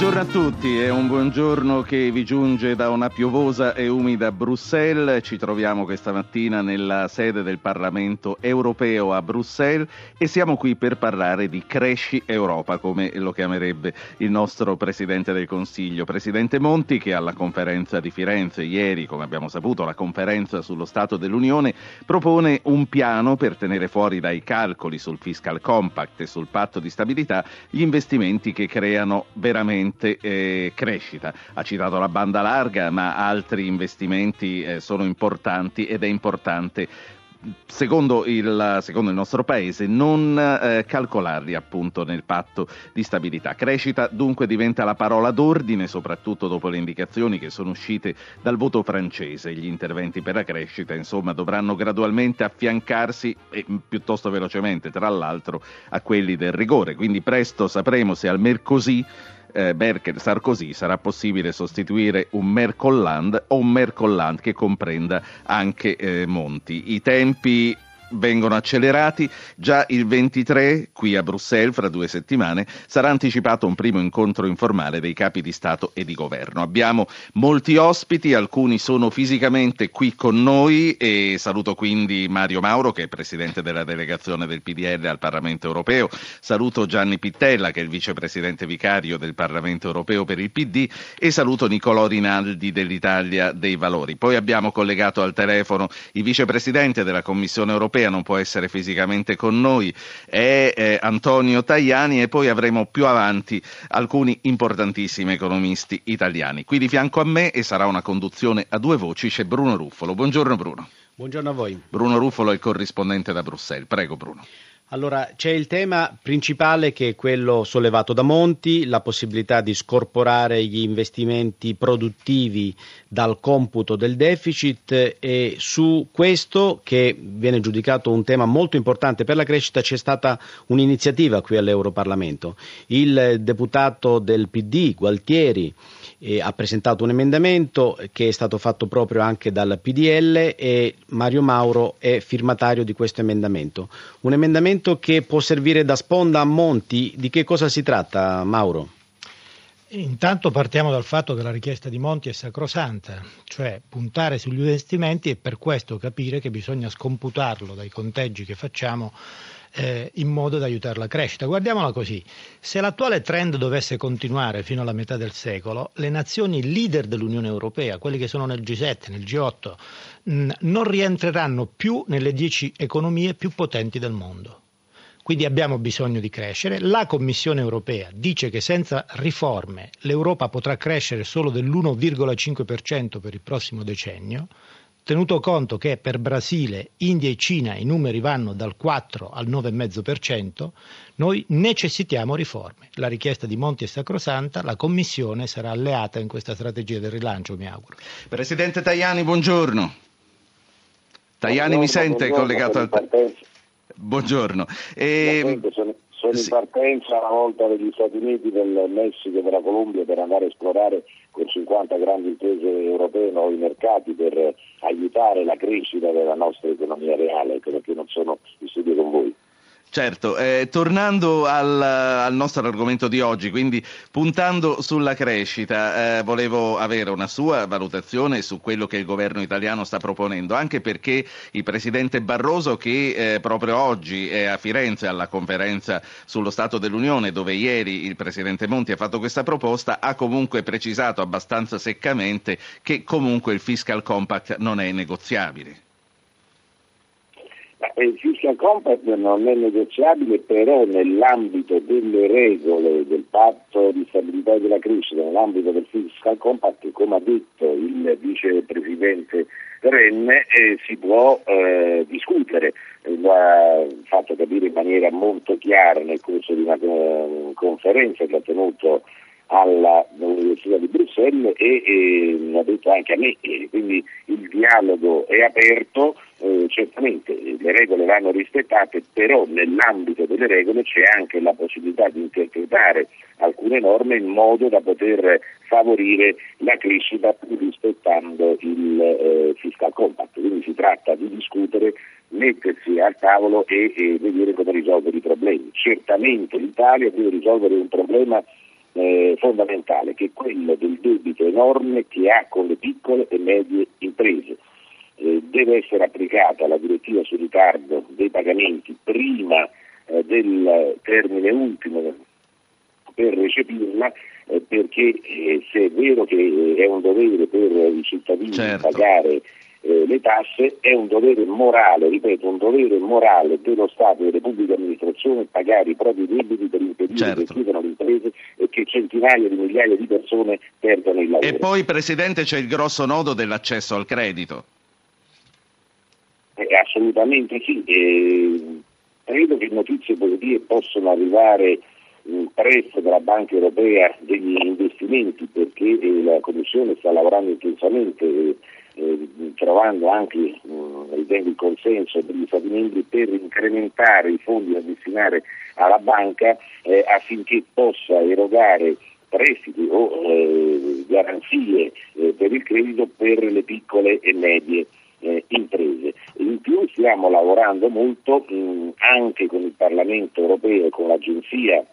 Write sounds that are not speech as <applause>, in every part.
Buongiorno a tutti e un buongiorno che vi giunge da una piovosa e umida Bruxelles. Ci troviamo questa mattina nella sede del Parlamento europeo a Bruxelles e siamo qui per parlare di Cresci Europa, come lo chiamerebbe il nostro Presidente del Consiglio, Presidente Monti, che alla conferenza di Firenze ieri, come abbiamo saputo, la conferenza sullo Stato dell'Unione, propone un piano per tenere fuori dai calcoli sul Fiscal Compact e sul patto di stabilità gli investimenti che creano veramente sicuramente eh, crescita. Ha citato la banda larga, ma altri investimenti eh, sono importanti ed è importante Secondo il, secondo il, nostro paese, non eh, calcolarli appunto nel patto di stabilità. Crescita dunque diventa la parola d'ordine, soprattutto dopo le indicazioni che sono uscite dal voto francese. Gli interventi per la crescita, insomma, dovranno gradualmente affiancarsi e piuttosto velocemente, tra l'altro, a quelli del rigore. Quindi presto sapremo se al Mercosì eh, Merkel Sarkozy sarà possibile sostituire un Mercolland o un Mercolland che comprenda anche eh, Monti. I tempi vengono accelerati. Già il 23, qui a Bruxelles, fra due settimane, sarà anticipato un primo incontro informale dei capi di Stato e di Governo. Abbiamo molti ospiti, alcuni sono fisicamente qui con noi e saluto quindi Mario Mauro, che è presidente della delegazione del PDL al Parlamento europeo. Saluto Gianni Pittella, che è il vicepresidente vicario del Parlamento europeo per il PD e saluto Nicolò Rinaldi dell'Italia dei Valori. Poi abbiamo collegato al telefono il vicepresidente della Commissione europea europea non può essere fisicamente con noi, è eh, Antonio Tajani e poi avremo più avanti alcuni importantissimi economisti italiani. Qui di fianco a me e sarà una conduzione a due voci c'è Bruno Ruffolo. Buongiorno Bruno. Buongiorno a voi. Bruno Ruffolo è il corrispondente da Bruxelles. Prego Bruno. Allora, c'è il tema principale che è quello sollevato da Monti, la possibilità di scorporare gli investimenti produttivi dal computo del deficit e su questo, che viene giudicato un tema molto importante per la crescita, c'è stata un'iniziativa qui all'Europarlamento. Il deputato del PD, Gualtieri, eh, ha presentato un emendamento che è stato fatto proprio anche dal PDL e Mario Mauro è firmatario di questo emendamento. Un emendamento che può servire da sponda a Monti. Di che cosa si tratta, Mauro? Intanto partiamo dal fatto che la richiesta di Monti è sacrosanta, cioè puntare sugli investimenti e per questo capire che bisogna scomputarlo dai conteggi che facciamo eh, in modo da aiutare la crescita. Guardiamola così, se l'attuale trend dovesse continuare fino alla metà del secolo, le nazioni leader dell'Unione Europea, quelli che sono nel G7, nel G8, mh, non rientreranno più nelle dieci economie più potenti del mondo. Quindi abbiamo bisogno di crescere. La Commissione europea dice che senza riforme l'Europa potrà crescere solo dell'1,5% per il prossimo decennio tenuto conto che per Brasile, India e Cina i numeri vanno dal 4 al 9,5%, noi necessitiamo riforme. La richiesta di Monti è sacrosanta, la Commissione sarà alleata in questa strategia del rilancio, mi auguro. Presidente Tajani, buongiorno. Tajani mi sente buongiorno, collegato al... Buongiorno. E... Sono, sono sì. in partenza una volta degli Stati Uniti, del Messico e della Colombia per andare a esplorare con 50 grandi imprese europee nuovi mercati per aiutare la crescita della nostra economia reale, ecco perché non sono in studio con voi. Certo, eh, tornando al, al, nostro argomento di oggi, quindi puntando sulla crescita, eh, volevo avere una sua valutazione su quello che il governo italiano sta proponendo, anche perché il presidente Barroso, che eh, proprio oggi è a Firenze alla conferenza sullo Stato dell'Unione, dove ieri il presidente Monti ha fatto questa proposta, ha comunque precisato abbastanza seccamente che comunque il fiscal compact non è negoziabile. Il fiscal compact non è negoziabile, però nell'ambito delle regole del patto di stabilità e della crescita, nell'ambito del fiscal compact, come ha detto il vicepresidente Renne, eh, si può eh, discutere. Lo ha fatto capire in maniera molto chiara nel corso di una uh, conferenza che ha tenuto all'Università di Bruxelles e, e l'ha detto anche a me, quindi il dialogo è aperto eh, certamente le regole vanno rispettate, però nell'ambito delle regole c'è anche la possibilità di interpretare alcune norme in modo da poter favorire la crescita rispettando il eh, fiscal compact. Quindi si tratta di discutere, mettersi al tavolo e, e vedere come risolvere i problemi. Certamente l'Italia deve risolvere un problema eh, fondamentale che è quello del debito enorme che ha con le piccole e medie imprese eh, deve essere applicata la direttiva sul ritardo dei pagamenti prima eh, del termine ultimo per recepirla eh, perché eh, se è vero che è un dovere per i cittadini certo. pagare eh, le tasse è un dovere morale, ripeto, un dovere morale dello Stato e delle pubbliche amministrazioni pagare i propri debiti per impedire certo. che chiudano le imprese e che centinaia di migliaia di persone perdano il lavoro. E poi, Presidente, c'è il grosso nodo dell'accesso al credito. Eh, assolutamente sì, eh, credo che notizie positive possano arrivare mh, presto dalla Banca Europea degli investimenti perché eh, la Commissione sta lavorando intensamente eh, eh, trovando anche il consenso degli Stati membri per incrementare i fondi da destinare alla banca eh, affinché possa erogare prestiti o garanzie per il credito per le piccole e medie eh, imprese. In più stiamo lavorando molto mh, anche con il Parlamento europeo e con l'Agenzia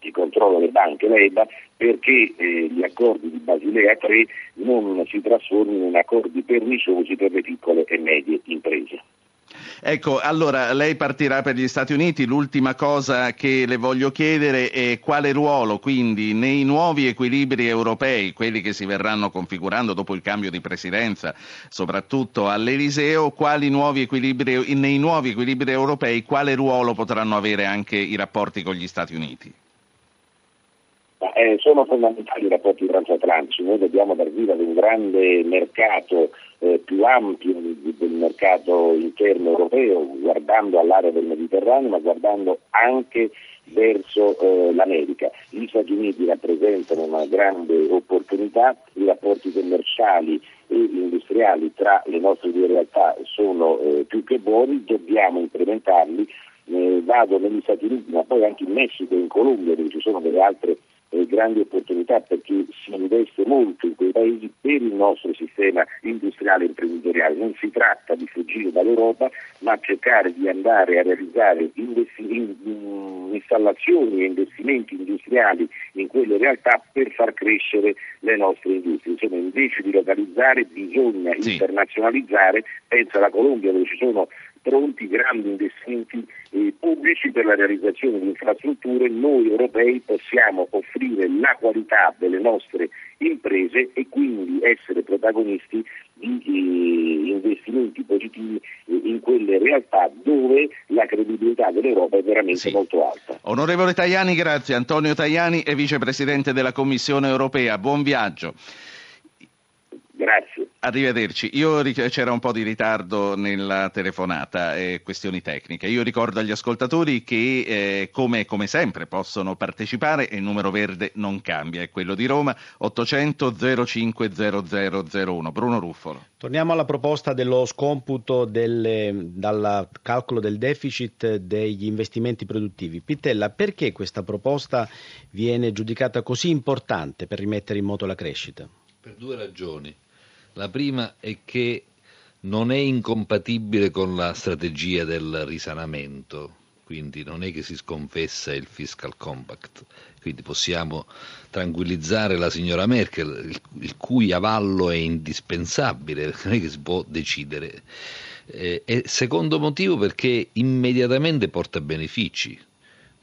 di controllo delle banche, l'EBA, perché eh, gli accordi di Basilea 3 non si trasformino in accordi perniciosi per le piccole e medie imprese. Ecco, allora lei partirà per gli Stati Uniti, l'ultima cosa che le voglio chiedere è quale ruolo quindi nei nuovi equilibri europei, quelli che si verranno configurando dopo il cambio di presidenza, soprattutto all'Eliseo, quali nuovi equilibri, nei nuovi equilibri europei quale ruolo potranno avere anche i rapporti con gli Stati Uniti? Eh, sono fondamentali i rapporti transatlantici, noi dobbiamo dar vita ad un grande mercato eh, più ampio del mercato interno europeo, guardando all'area del Mediterraneo, ma guardando anche verso eh, l'America. Gli Stati Uniti rappresentano una grande opportunità, i rapporti commerciali e industriali tra le nostre due realtà sono eh, più che buoni, dobbiamo incrementarli. Eh, vado negli Stati Uniti, ma poi anche in Messico e in Colombia, dove ci sono delle altre eh, grandi opportunità perché si investe molto in quei paesi per il nostro sistema industriale e imprenditoriale. Non si tratta di fuggire dall'Europa, ma cercare di andare a realizzare investi- in- installazioni e investimenti industriali in quelle realtà per far crescere le nostre industrie. Insomma, invece di localizzare bisogna sì. internazionalizzare, pensa alla Colombia dove ci sono pronti grandi investimenti eh, pubblici per la realizzazione di infrastrutture, noi europei possiamo offrire la qualità delle nostre imprese e quindi essere protagonisti di eh, investimenti positivi eh, in quelle realtà dove la credibilità dell'Europa è veramente sì. molto alta. Onorevole Tajani, grazie. Antonio Tajani è vicepresidente della Commissione europea. Buon viaggio. Grazie. Arrivederci. Io, c'era un po' di ritardo nella telefonata, eh, questioni tecniche. Io ricordo agli ascoltatori che, eh, come, come, sempre, possono partecipare e il numero verde non cambia, è quello di Roma, 800 05 0001. Bruno Ruffolo. Torniamo alla proposta dello scomputo delle, dal calcolo del deficit degli investimenti produttivi. Pittella, perché questa proposta viene giudicata così importante per rimettere in moto la crescita? Per due ragioni. La prima è che non è incompatibile con la strategia del risanamento, quindi non è che si sconfessa il fiscal compact, quindi possiamo tranquillizzare la signora Merkel, il, cui avallo è indispensabile, <laughs> non è che si può decidere. Eh, e secondo motivo perché immediatamente porta benefici,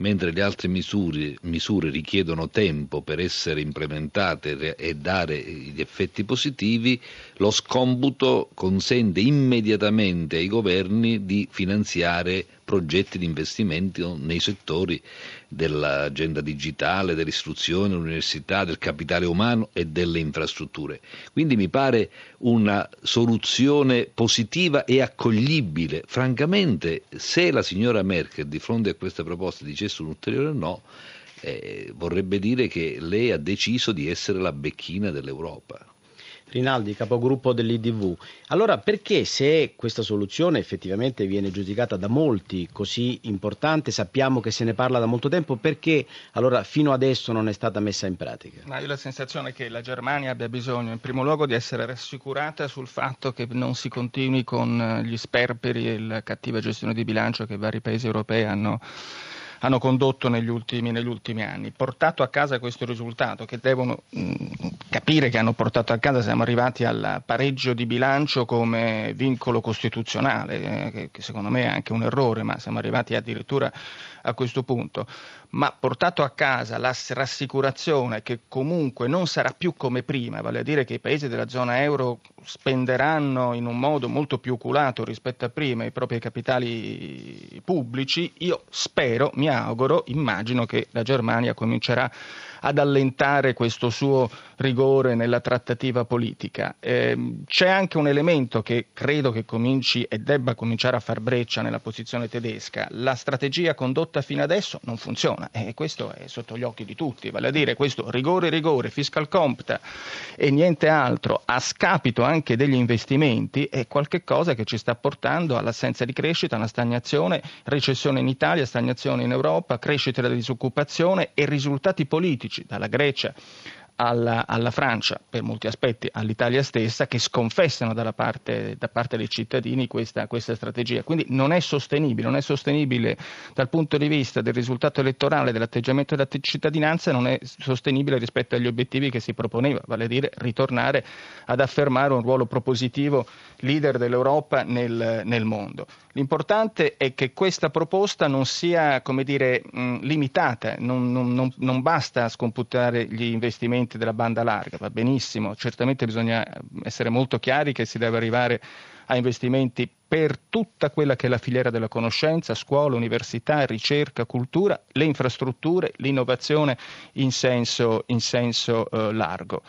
mentre le altre misure, misure, richiedono tempo per essere implementate e dare gli effetti positivi, lo scombuto consente immediatamente ai governi di finanziare progetti di investimento nei settori dell'agenda digitale, dell'istruzione, dell'università, del capitale umano e delle infrastrutture. Quindi mi pare una soluzione positiva e accoglibile. Francamente, se la signora Merkel di fronte a questa proposta dicesse un ulteriore no, eh, vorrebbe dire che lei ha deciso di essere la becchina dell'Europa. Rinaldi, capogruppo dell'IDV. Allora perché se questa soluzione effettivamente viene giudicata da molti così importante, sappiamo che se ne parla da molto tempo, perché allora fino adesso non è stata messa in pratica? Ma io ho la sensazione che la Germania abbia bisogno in primo luogo di essere rassicurata sul fatto che non si continui con gli sperperi e la cattiva gestione di bilancio che vari paesi europei hanno hanno condotto negli ultimi, negli ultimi, anni. Portato a casa questo risultato, che devono mh, mm, capire che hanno portato a casa, siamo arrivati al pareggio di bilancio come vincolo costituzionale, eh, che, che secondo me è anche un errore, ma siamo arrivati addirittura a questo punto ma portato a casa la rassicurazione che comunque non sarà più come prima, vale a dire che i paesi della zona euro spenderanno in un modo molto più oculato rispetto a prima i propri capitali pubblici, io spero, mi auguro, immagino che la Germania comincerà ad allentare questo suo rigore nella trattativa politica. Eh, c'è anche un elemento che credo che cominci e debba cominciare a far breccia nella posizione tedesca. La strategia condotta fino adesso non funziona e questo è sotto gli occhi di tutti, vale a dire questo rigore, rigore, fiscal compact e niente altro a scapito anche degli investimenti è qualcosa che ci sta portando all'assenza di crescita, alla stagnazione, recessione in Italia, stagnazione in Europa, crescita della disoccupazione e risultati politici politici, dalla Grecia alla, alla, Francia, per molti aspetti all'Italia stessa, che sconfessano parte, da parte dei cittadini questa, questa, strategia. Quindi non è sostenibile, non è sostenibile dal punto di vista del risultato elettorale, dell'atteggiamento della cittadinanza, non è sostenibile rispetto agli obiettivi che si proponeva, vale a dire ritornare ad affermare un ruolo propositivo leader dell'Europa nel, nel mondo. L'importante è che questa proposta non sia dire, mh, limitata, non, non, non, basta scomputare gli investimenti della banda larga, va benissimo, certamente bisogna essere molto chiari che si deve arrivare a investimenti per tutta quella che è la filiera della conoscenza, scuola, università, ricerca, cultura, le infrastrutture, l'innovazione in senso, in senso eh, largo.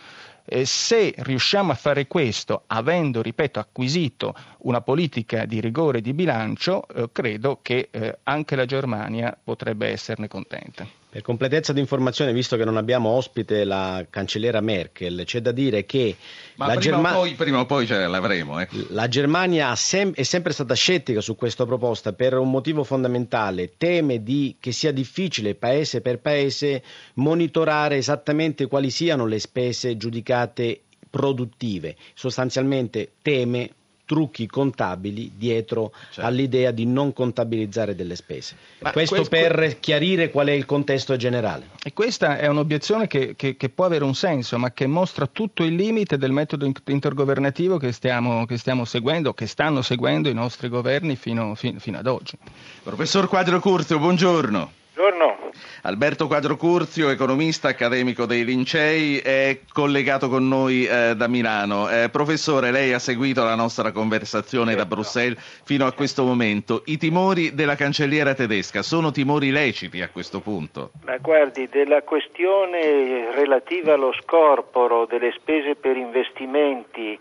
Se riusciamo a fare questo avendo, ripeto, acquisito una politica di rigore di bilancio, eh, credo che eh, anche la Germania potrebbe esserne contenta. Per completezza di informazione, visto che non abbiamo ospite la cancelliera Merkel, c'è da dire che Ma la, prima, Germa... o poi, prima o poi ce l'avremo. Eh. La Germania sem- è sempre stata scettica su questa proposta per un motivo fondamentale, teme di... che sia difficile paese per paese monitorare esattamente quali siano le spese giudicate produttive, sostanzialmente teme trucchi contabili dietro certo. all'idea di non contabilizzare delle spese. Ma questo, questo per chiarire qual è il contesto generale. E questa è un'obiezione che, che, che, può avere un senso, ma che mostra tutto il limite del metodo intergovernativo che stiamo, che stiamo seguendo, che stanno seguendo i nostri governi fino, fino, fino ad oggi. Professor Quadro Curzio, buongiorno. Buongiorno. Alberto Quadro Curzio, economista accademico dei Lincei, è collegato con noi eh, da Milano. Eh, professore, lei ha seguito la nostra conversazione certo. da Bruxelles fino a questo momento. I timori della cancelliera tedesca sono timori leciti a questo punto? Ma guardi, della questione relativa allo scorporo delle spese per investimenti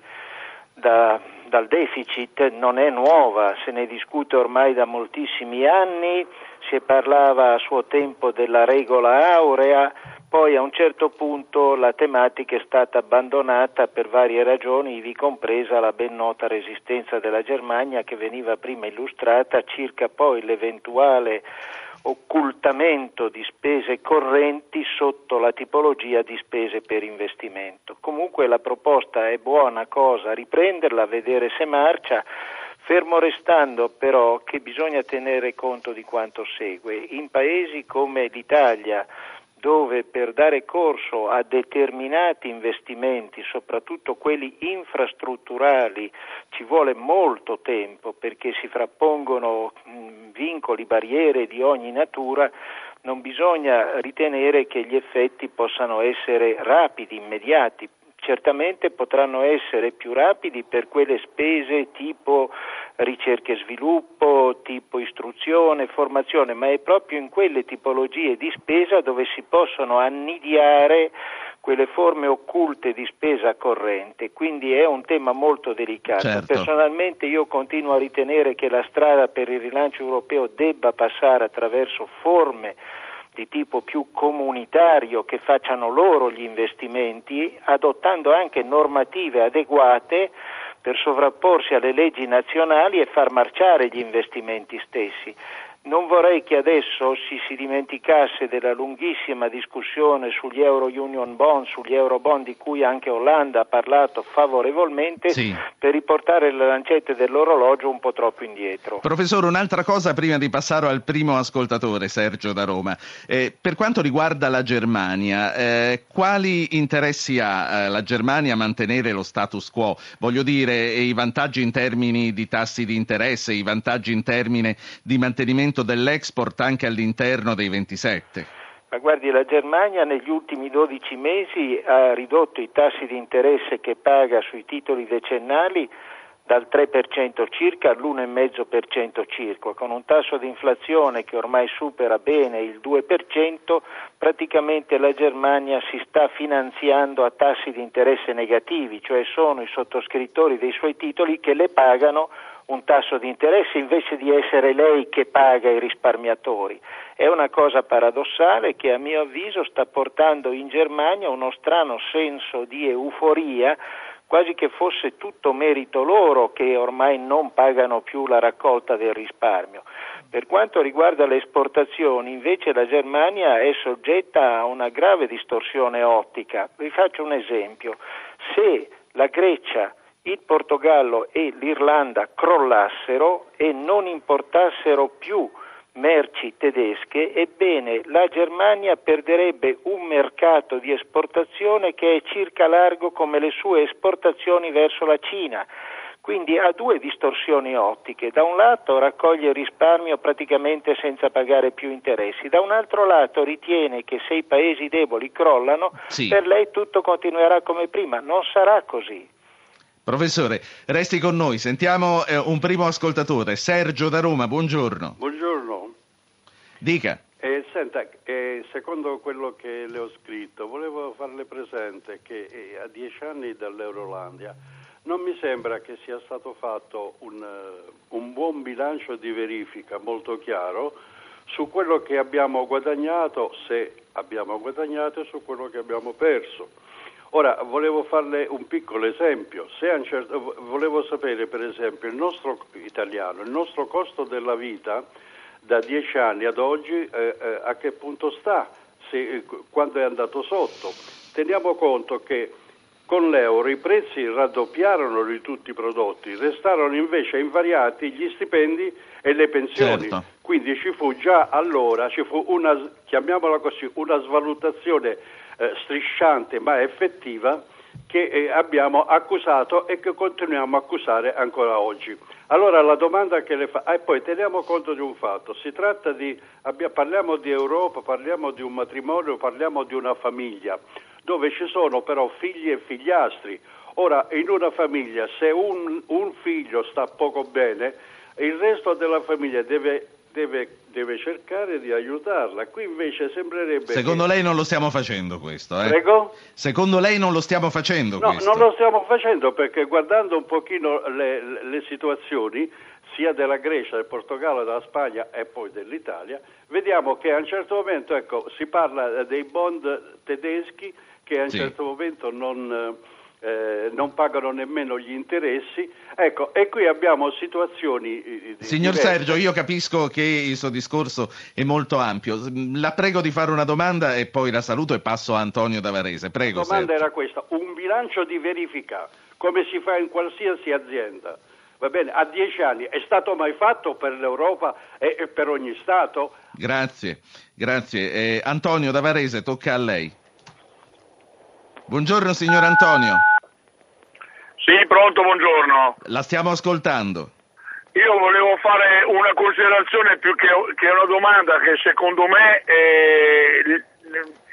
da, dal deficit non è nuova, se ne discute ormai da moltissimi anni si parlava a suo tempo della regola aurea, poi a un certo punto la tematica è stata abbandonata per varie ragioni, ivi compresa la ben nota resistenza della Germania che veniva prima illustrata circa poi l'eventuale occultamento di spese correnti sotto la tipologia di spese per investimento. Comunque la proposta è buona cosa riprenderla, vedere se marcia fermo restando però che bisogna tenere conto di quanto segue. In paesi come l'Italia, dove per dare corso a determinati investimenti, soprattutto quelli infrastrutturali, ci vuole molto tempo perché si frappongono vincoli, barriere di ogni natura, non bisogna ritenere che gli effetti possano essere rapidi, immediati, certamente potranno essere più rapidi per quelle spese tipo ricerca e sviluppo, tipo istruzione, formazione, ma è proprio in quelle tipologie di spesa dove si possono annidiare quelle forme occulte di spesa corrente, quindi è un tema molto delicato. Certo. Personalmente io continuo a ritenere che la strada per il rilancio europeo debba passare attraverso forme di tipo più comunitario che facciano loro gli investimenti, adottando anche normative adeguate per sovrapporsi alle leggi nazionali e far marciare gli investimenti stessi. Non vorrei che adesso si, si dimenticasse della lunghissima discussione sugli Euro Union Bond, sugli Euro Bond di cui anche Hollanda ha parlato favorevolmente, sì. per riportare le lancette dell'orologio un po' troppo indietro. Professore, un'altra cosa prima di passare al primo ascoltatore, Sergio da Roma. Eh, per quanto riguarda la Germania, eh, quali interessi ha eh, la Germania a mantenere lo status quo? Voglio dire, i vantaggi in termini di tassi di interesse, i vantaggi in termini di mantenimento aumento dell'export anche all'interno dei 27? Ma guardi, la Germania negli ultimi 12 mesi ha ridotto i tassi di interesse che paga sui titoli decennali dal 3% circa all'1,5% circa, con un tasso di inflazione che ormai supera bene il 2%, praticamente la Germania si sta finanziando a tassi di interesse negativi, cioè sono i sottoscrittori dei suoi titoli che le pagano un tasso di interesse invece di essere lei che paga i risparmiatori. È una cosa paradossale che a mio avviso sta portando in Germania uno strano senso di euforia quasi che fosse tutto merito loro che ormai non pagano più la raccolta del risparmio. Per quanto riguarda le esportazioni, invece la Germania è soggetta a una grave distorsione ottica. Vi faccio un esempio. Se la Grecia il Portogallo e l'Irlanda crollassero e non importassero più merci tedesche, ebbene la Germania perderebbe un mercato di esportazione che è circa largo come le sue esportazioni verso la Cina. Quindi ha due distorsioni ottiche. Da un lato raccoglie risparmio praticamente senza pagare più interessi, da un altro lato ritiene che se i paesi deboli crollano, sì. per lei tutto continuerà come prima. Non sarà così. Professore, resti con noi, sentiamo eh, un primo ascoltatore, Sergio da Roma, buongiorno. Buongiorno. Dica. Eh, senta, eh, secondo quello che le ho scritto, volevo farle presente che eh, a dieci anni dall'Eurolandia non mi sembra che sia stato fatto un, uh, un buon bilancio di verifica molto chiaro su quello che abbiamo guadagnato, se abbiamo guadagnato e su quello che abbiamo perso. Ora, volevo farle un piccolo esempio. Certo, volevo sapere, per esempio, il nostro italiano, il nostro costo della vita da dieci anni ad oggi eh, eh, a che punto sta, se, eh, quando è andato sotto. Teniamo conto che con l'euro i prezzi raddoppiarono di tutti i prodotti, restarono invece invariati gli stipendi e le pensioni. Certo. Quindi ci fu già allora, ci fu una, chiamiamola così, una svalutazione eh, strisciante ma effettiva che eh, abbiamo accusato e che continuiamo a accusare ancora oggi. Allora la domanda che le fa, e poi teniamo conto di un fatto, si tratta di, abbia, parliamo di Europa, parliamo di un matrimonio, parliamo di una famiglia, dove ci sono però figli e figliastri. Ora, in una famiglia, se un, un figlio sta poco bene, il resto della famiglia deve deve, deve, cercare di aiutarla. Qui invece sembrerebbe. Secondo che... lei non lo stiamo facendo questo, eh? Prego? Secondo lei non lo stiamo facendo no, questo? non lo stiamo facendo perché guardando un pochino le, le situazioni sia della Grecia, del Portogallo, della Spagna e poi dell'Italia, vediamo che a un certo momento ecco, si parla dei bond tedeschi che a un sì. certo momento non eh, non pagano nemmeno gli interessi. Ecco, e qui abbiamo situazioni. Eh, Signor diverse. Sergio, io capisco che il suo discorso è molto ampio. La prego di fare una domanda e poi la saluto e passo a Antonio Davarese. Prego. La domanda Sergio. era questa: un bilancio di verifica, come si fa in qualsiasi azienda? Va bene, a dieci anni è stato mai fatto per l'Europa e, e per ogni Stato? Grazie, grazie. Eh, Antonio Davarese, tocca a lei. Buongiorno signor Antonio. Sì, pronto, buongiorno. La stiamo ascoltando. Io volevo fare una considerazione più che, che una domanda che secondo me eh,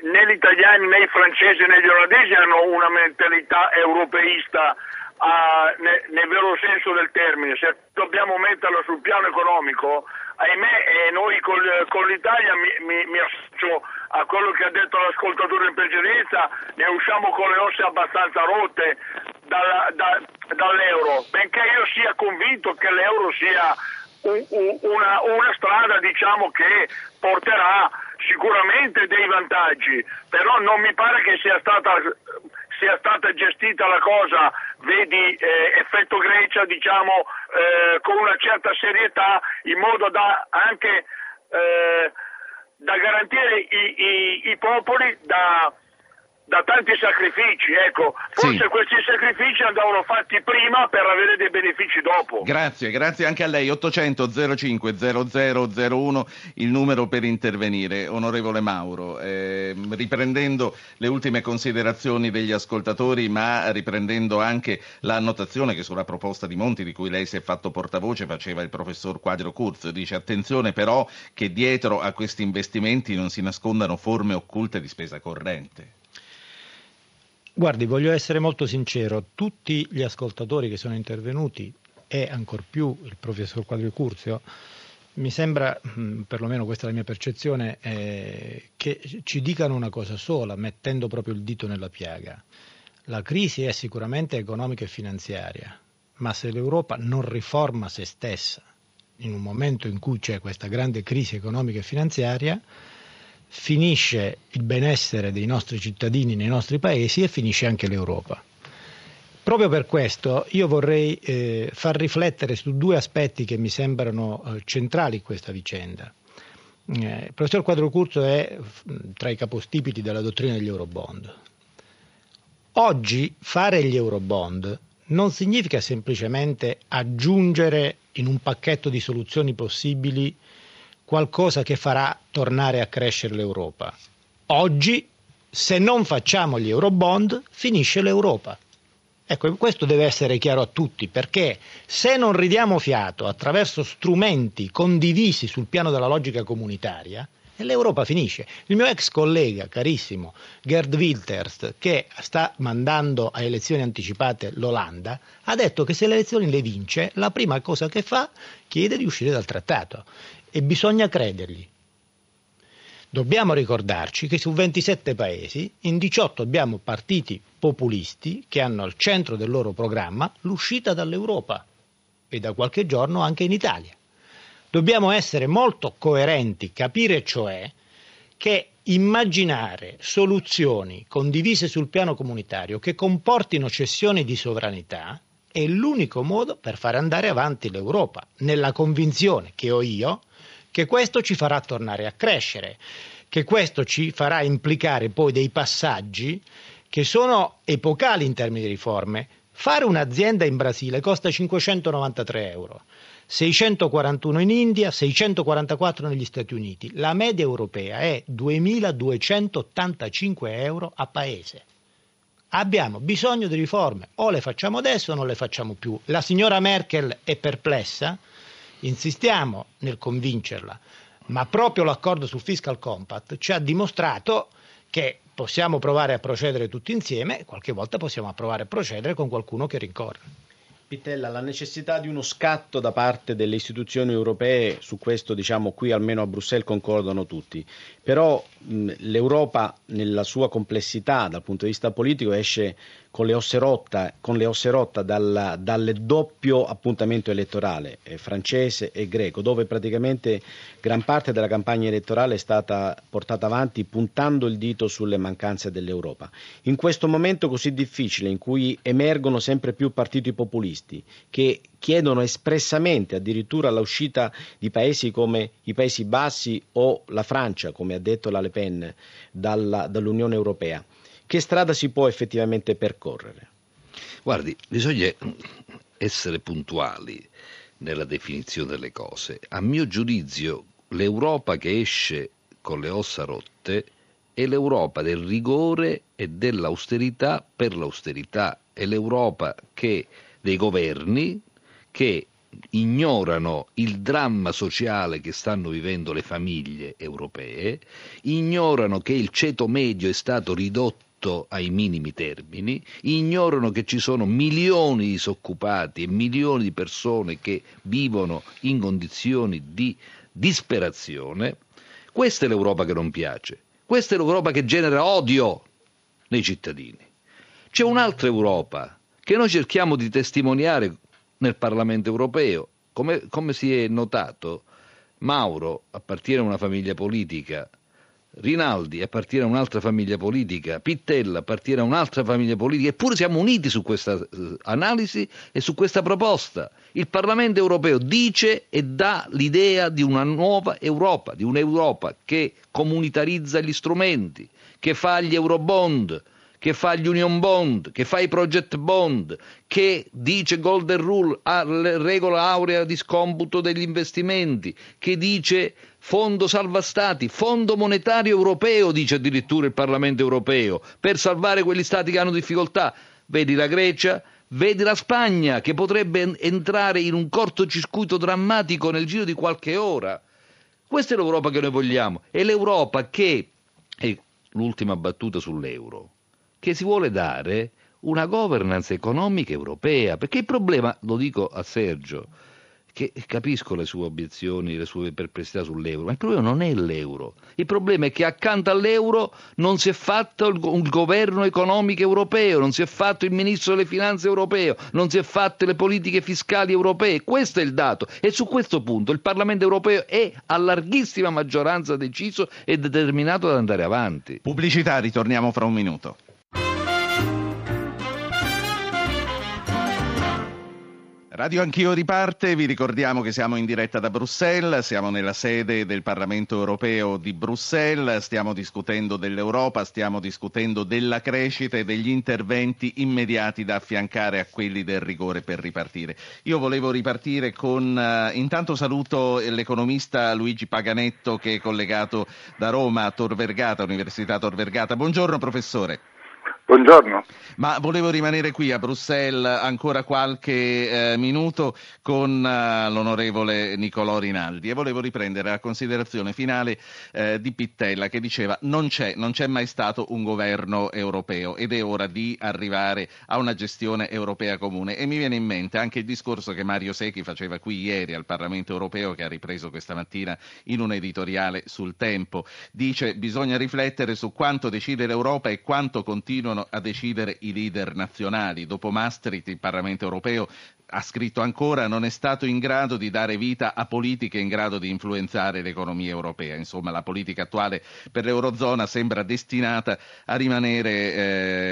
né gli italiani né i francesi né gli olandesi hanno una mentalità europeista a, ne, nel vero senso del termine. Se dobbiamo metterla sul piano economico, ahimè, eh, noi con, con l'Italia mi, mi, mi, associo a quello che ha detto l'ascoltatore in precedenza, ne usciamo con le ossa abbastanza rotte dalla, da, dall'euro, benché io sia convinto che l'euro sia un, un, una, una, strada diciamo, che porterà sicuramente dei vantaggi, però non mi pare che sia stata, sia stata gestita la cosa, vedi eh, effetto Grecia, diciamo, eh, con una certa serietà, in modo da anche eh, da garantire i, i, i popoli da da tanti sacrifici, ecco, forse sì. questi sacrifici andavano fatti prima per avere dei benefici dopo. Grazie, grazie anche a lei. 800 05 0001 il numero per intervenire. Onorevole Mauro, eh, riprendendo le ultime considerazioni degli ascoltatori, ma riprendendo anche l'annotazione che sulla proposta di Monti di cui lei si è fatto portavoce faceva il professor Quadro Curz, dice attenzione però che dietro a questi investimenti non si nascondano forme occulte di spesa corrente. Guardi, voglio essere molto sincero, tutti gli ascoltatori che sono intervenuti e ancor più il professor Quadrio Curzio, mi sembra, mm, perlomeno questa è la mia percezione, eh, che ci dicano una cosa sola, mettendo proprio il dito nella piaga. La crisi è sicuramente economica e finanziaria, ma se l'Europa non riforma se stessa in un momento in cui c'è questa grande crisi economica e finanziaria, finisce il benessere dei nostri cittadini nei nostri paesi e finisce anche l'Europa. Proprio per questo io vorrei eh, far riflettere su due aspetti che mi sembrano eh, centrali in questa vicenda. Eh, il professor Quadrocurso è tra i capostipiti della dottrina degli Eurobond. Oggi fare gli Eurobond non significa semplicemente aggiungere in un pacchetto di soluzioni possibili qualcosa che farà tornare a crescere l'Europa. Oggi, se non facciamo gli Eurobond, finisce l'Europa. Ecco, questo deve essere chiaro a tutti, perché se non ridiamo fiato attraverso strumenti condivisi sul piano della logica comunitaria, l'Europa finisce. Il mio ex collega, carissimo, Gerd Wilterst, che sta mandando a elezioni anticipate l'Olanda, ha detto che se le elezioni le vince, la prima cosa che fa chiede di uscire dal trattato e bisogna credergli. Dobbiamo ricordarci che su 27 paesi in 18 abbiamo partiti populisti che hanno al centro del loro programma l'uscita dall'Europa e da qualche giorno anche in Italia. Dobbiamo essere molto coerenti, capire cioè che immaginare soluzioni condivise sul piano comunitario che comportino cessioni di sovranità è l'unico modo per fare andare avanti l'Europa, nella convinzione che ho io che questo ci farà tornare a crescere, che questo ci farà implicare poi dei passaggi che sono epocali in termini di riforme. Fare un'azienda in Brasile costa 593 euro, 641 in India, 644 negli Stati Uniti. La media europea è 2285 euro a paese. Abbiamo bisogno di riforme, o le facciamo adesso o non le facciamo più. La signora Merkel è perplessa insistiamo nel convincerla, ma proprio l'accordo sul fiscal compact ci ha dimostrato che possiamo provare a procedere tutti insieme, qualche volta possiamo provare a procedere con qualcuno che rincorre. Pittella, la necessità di uno scatto da parte delle istituzioni europee, su questo diciamo qui almeno a Bruxelles concordano tutti, però mh, l'Europa nella sua complessità dal punto di vista politico esce con le osse rotte, le osse rotte dal, dal, doppio appuntamento elettorale eh, francese e greco, dove praticamente gran parte della campagna elettorale è stata portata avanti puntando il dito sulle mancanze dell'Europa. In questo momento così difficile, in cui emergono sempre più partiti populisti che chiedono espressamente addirittura l'uscita di paesi come i Paesi Bassi o la Francia, come ha detto la Le Pen, dalla, dall'Unione Europea che strada si può effettivamente percorrere? Guardi, bisogna essere puntuali nella definizione delle cose. A mio giudizio, l'Europa che esce con le ossa rotte è l'Europa del rigore e dell'austerità per l'austerità, è l'Europa che, dei governi che ignorano il dramma sociale che stanno vivendo le famiglie europee, ignorano che il ceto medio è stato ridotto ai minimi termini, ignorano che ci sono milioni di disoccupati e milioni di persone che vivono in condizioni di disperazione. Questa è l'Europa che non piace, questa è l'Europa che genera odio nei cittadini. C'è un'altra Europa che noi cerchiamo di testimoniare nel Parlamento europeo. Come, come si è notato, Mauro appartiene a una famiglia politica Rinaldi appartiene a un'altra famiglia politica, Pittella appartiene a un'altra famiglia politica, eppure siamo uniti su questa uh, analisi e su questa proposta. Il Parlamento europeo dice e dà l'idea di una nuova Europa, di un'Europa che comunitarizza gli strumenti, che fa gli Eurobond, che fa gli Union Bond, che fa i Project Bond, che dice Golden Rule, regola aurea di scomputo degli investimenti, che dice fondo salva stati, fondo monetario europeo, dice addirittura il Parlamento europeo, per salvare quegli stati che hanno difficoltà. Vedi la Grecia, vedi la Spagna che potrebbe entrare in un cortocircuito drammatico nel giro di qualche ora. Questa è l'Europa che noi vogliamo, è l'Europa che, è l'ultima battuta sull'euro, che si vuole dare una governance economica europea, perché il problema, lo dico a Sergio, che capisco le sue obiezioni, le sue perplessità sull'euro, ma il problema non è l'euro. Il problema è che accanto all'euro non si è fatto il governo economico europeo, non si è fatto il ministro delle finanze europeo, non si è fatte le politiche fiscali europee. Questo è il dato. E su questo punto il Parlamento europeo è a larghissima maggioranza deciso e determinato ad andare avanti. Pubblicità, ritorniamo fra un minuto. Radio Anch'io riparte, vi ricordiamo che siamo in diretta da Bruxelles, siamo nella sede del Parlamento europeo di Bruxelles, stiamo discutendo dell'Europa, stiamo discutendo della crescita e degli interventi immediati da affiancare a quelli del rigore per ripartire. Io volevo ripartire con, uh, intanto saluto l'economista Luigi Paganetto che è collegato da Roma a Tor Vergata, Università Tor Vergata. Buongiorno professore. Buongiorno. Ma volevo rimanere qui a Bruxelles ancora qualche eh, minuto con eh, l'onorevole Nicolò Rinaldi e volevo riprendere la considerazione finale eh, di Pittella che diceva non c'è, non c'è mai stato un governo europeo ed è ora di arrivare a una gestione europea comune e mi viene in mente anche il discorso che Mario Secchi faceva qui ieri al Parlamento europeo che ha ripreso questa mattina in un editoriale sul tempo. Dice bisogna riflettere su quanto decide l'Europa e quanto continuano continuano a decidere i leader nazionali. Dopo Maastricht il Parlamento europeo ha scritto ancora, non è stato in grado di dare vita a politiche in grado di influenzare l'economia europea. Insomma, la politica attuale per l'Eurozona sembra destinata a rimanere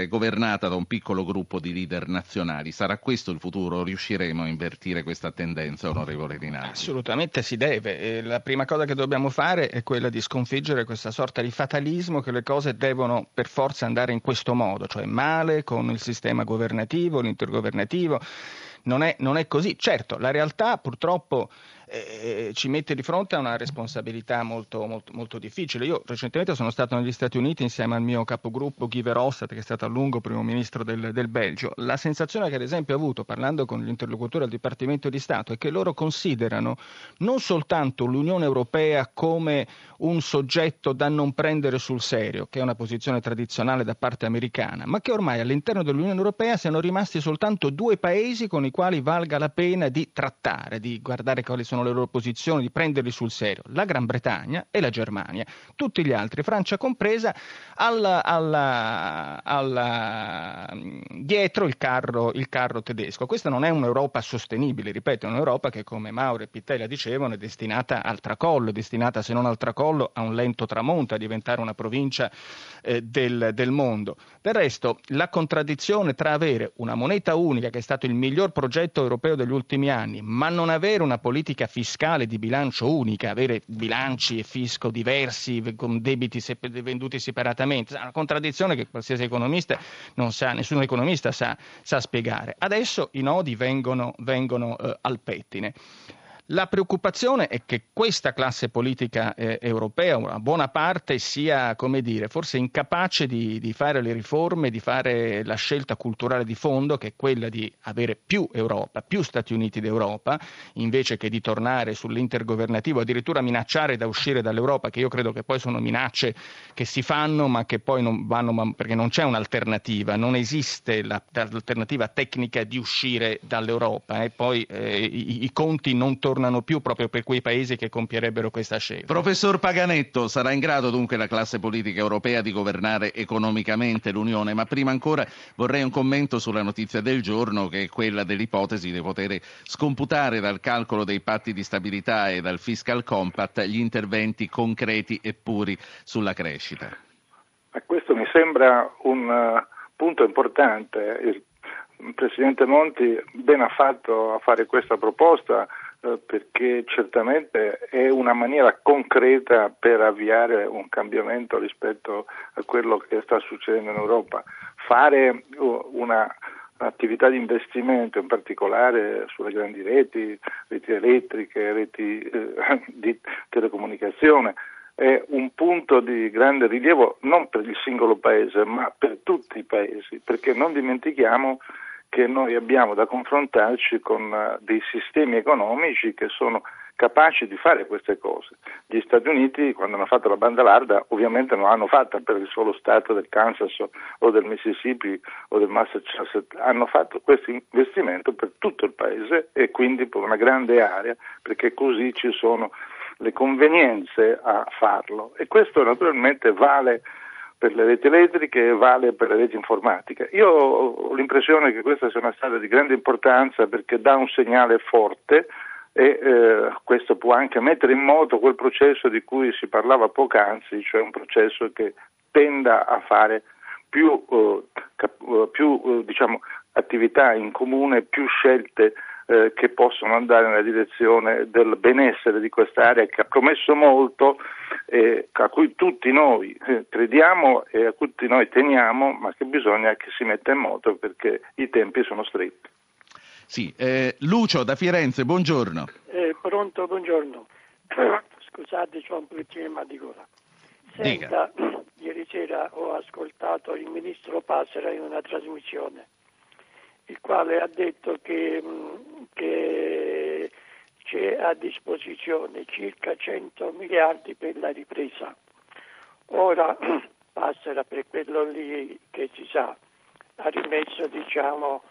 eh, governata da un piccolo gruppo di leader nazionali. Sarà questo il futuro? Riusciremo a invertire questa tendenza, onorevole Rinaldi? Assolutamente si deve. la prima cosa che dobbiamo fare è quella di sconfiggere questa sorta di fatalismo che le cose devono per forza andare in questo modo, cioè male con il sistema governativo, l'intergovernativo non è, non è così. Certo, la realtà purtroppo eh, ci mette di fronte a una responsabilità molto, molto, molto, difficile. Io recentemente sono stato negli Stati Uniti insieme al mio capogruppo Guy Verhofstadt, che è stato a lungo primo ministro del, del Belgio. La sensazione che ad esempio ho avuto parlando con gli interlocutori del Dipartimento di Stato è che loro considerano non soltanto l'Unione Europea come un soggetto da non prendere sul serio, che è una posizione tradizionale da parte americana, ma che ormai all'interno dell'Unione Europea siano rimasti soltanto due paesi con i quali valga la pena di trattare, di guardare quali sono le loro posizioni, di prenderli sul serio, la Gran Bretagna e la Germania. Tutti gli altri, Francia compresa, alla, alla, alla, dietro il carro, il carro tedesco. Questa non è un'Europa sostenibile, ripeto, è un'Europa che, come Mauro e Pittella dicevano, è destinata al tracollo, è destinata, se non al tracollo, a un lento tramonto, a diventare una provincia eh, del, del mondo. Del resto, la contraddizione tra avere una moneta unica, che è stato il miglior progetto europeo degli ultimi anni, ma non avere una politica politica fiscale di bilancio unica, avere bilanci e fisco diversi con debiti venduti separatamente, è una contraddizione che qualsiasi economista non sa, nessun economista sa, sa spiegare. Adesso i nodi vengono, vengono eh, al pettine. La preoccupazione è che questa classe politica eh, europea, una buona parte, sia, come dire, forse incapace di, di, fare le riforme, di fare la scelta culturale di fondo, che è quella di avere più Europa, più Stati Uniti d'Europa, invece che di tornare sull'intergovernativo, addirittura minacciare da uscire dall'Europa, che io credo che poi sono minacce che si fanno, ma che poi non vanno, perché non c'è un'alternativa, non esiste l'alternativa tecnica di uscire dall'Europa e poi eh, i, i conti non tornano tornano più proprio per quei paesi che compierebbero questa scelta. Professor Paganetto, sarà in grado dunque la classe politica europea di governare economicamente l'Unione, ma prima ancora vorrei un commento sulla notizia del giorno che è quella dell'ipotesi di poter scomputare dal calcolo dei patti di stabilità e dal fiscal compact gli interventi concreti e puri sulla crescita. Questo mi sembra un uh, punto importante. Il Presidente Monti ben ha fatto a fare questa proposta perché certamente è una maniera concreta per avviare un cambiamento rispetto a quello che sta succedendo in Europa. Fare uh, una attività di investimento, in particolare sulle grandi reti, reti elettriche, reti eh, <laughs> di telecomunicazione, è un punto di grande rilievo non per il singolo paese, ma per tutti i paesi, perché non dimentichiamo che noi abbiamo da confrontarci con uh, dei sistemi economici che sono capaci di fare queste cose. Gli Stati Uniti, quando hanno fatto la banda larga, ovviamente non l'hanno fatta per il solo Stato del Kansas o del Mississippi o del Massachusetts, hanno fatto questo investimento per tutto il paese e quindi per una grande area, perché così ci sono le convenienze a farlo. E questo naturalmente vale per le reti elettriche e vale per le reti informatiche. Io ho l'impressione che questa sia una strada di grande importanza perché dà un segnale forte e eh, questo può anche mettere in moto quel processo di cui si parlava poc'anzi, cioè un processo che tenda a fare più, eh, eh, più eh, diciamo, attività in comune, più scelte eh, che possono andare nella direzione del benessere di quest'area che ha promesso molto, eh, a cui tutti noi eh, crediamo e a cui tutti noi teniamo, ma che bisogna che si metta in moto perché i tempi sono stretti. Sì, eh, Lucio da Firenze, buongiorno. Eh, pronto, buongiorno. <clears throat> Scusate, c'ho un problema di gola. Senta, Dica. <clears throat> ieri sera ho ascoltato il ministro Passera in una trasmissione, il quale ha detto che, mm, che c'è a disposizione circa 100 miliardi per la ripresa. Ora <clears throat> Passera, per quello lì che si sa, ha rimesso diciamo,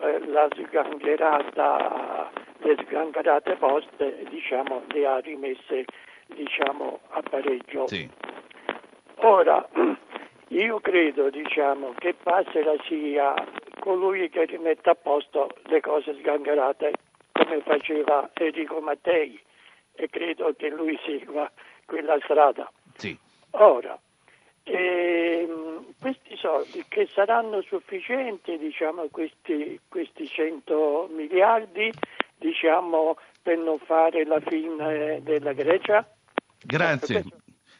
eh, la sgangherata, le sgangherate poste diciamo, le ha rimesse diciamo, a pareggio. Sì. Ora, <clears throat> io credo diciamo, che Passera sia colui che rimette a posto le cose sgangherate come faceva Enrico Mattei e credo che lui segua quella strada. Sì. Ora, ehm, questi soldi che saranno sufficienti, diciamo, questi, questi 100 miliardi, diciamo, per non fare la fine della Grecia? Grazie.